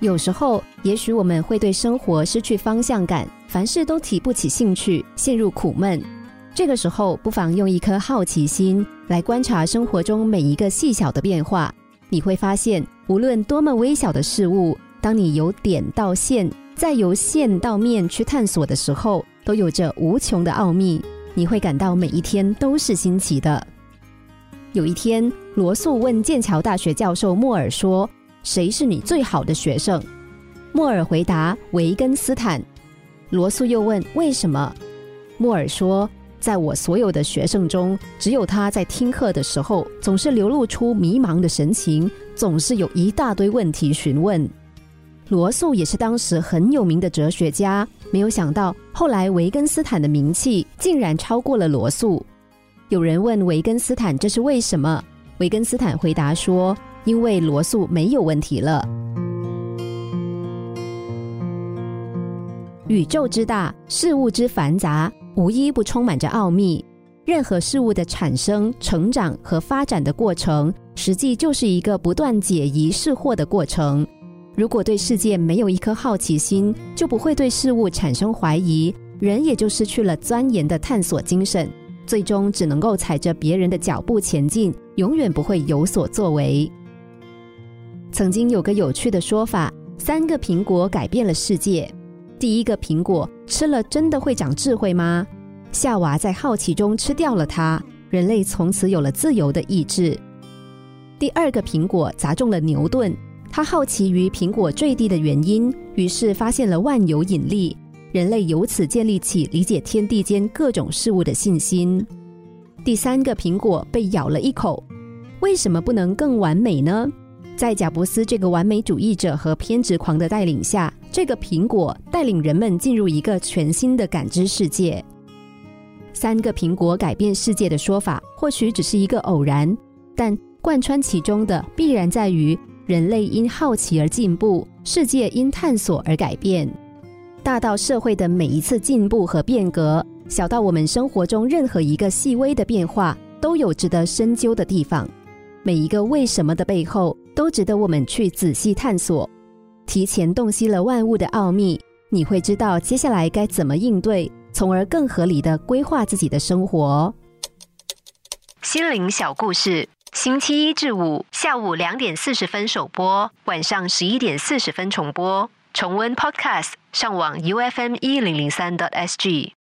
有时候，也许我们会对生活失去方向感，凡事都提不起兴趣，陷入苦闷。这个时候，不妨用一颗好奇心来观察生活中每一个细小的变化。你会发现，无论多么微小的事物，当你由点到线，再由线到面去探索的时候，都有着无穷的奥秘。你会感到每一天都是新奇的。有一天，罗素问剑桥大学教授莫尔说：“谁是你最好的学生？”莫尔回答：“维根斯坦。”罗素又问：“为什么？”莫尔说。在我所有的学生中，只有他在听课的时候总是流露出迷茫的神情，总是有一大堆问题询问。罗素也是当时很有名的哲学家，没有想到后来维根斯坦的名气竟然超过了罗素。有人问维根斯坦这是为什么，维根斯坦回答说：“因为罗素没有问题了。”宇宙之大，事物之繁杂。无一不充满着奥秘。任何事物的产生、成长和发展的过程，实际就是一个不断解疑释惑的过程。如果对世界没有一颗好奇心，就不会对事物产生怀疑，人也就失去了钻研的探索精神，最终只能够踩着别人的脚步前进，永远不会有所作为。曾经有个有趣的说法：三个苹果改变了世界。第一个苹果吃了，真的会长智慧吗？夏娃在好奇中吃掉了它，人类从此有了自由的意志。第二个苹果砸中了牛顿，他好奇于苹果坠地的原因，于是发现了万有引力，人类由此建立起理解天地间各种事物的信心。第三个苹果被咬了一口，为什么不能更完美呢？在贾布斯这个完美主义者和偏执狂的带领下，这个苹果带领人们进入一个全新的感知世界。三个苹果改变世界的说法或许只是一个偶然，但贯穿其中的必然在于人类因好奇而进步，世界因探索而改变。大到社会的每一次进步和变革，小到我们生活中任何一个细微的变化，都有值得深究的地方。每一个为什么的背后，都值得我们去仔细探索。提前洞悉了万物的奥秘，你会知道接下来该怎么应对，从而更合理的规划自己的生活。心灵小故事，星期一至五下午两点四十分首播，晚上十一点四十分重播。重温 Podcast，上网 U F M 一零零三 t S G。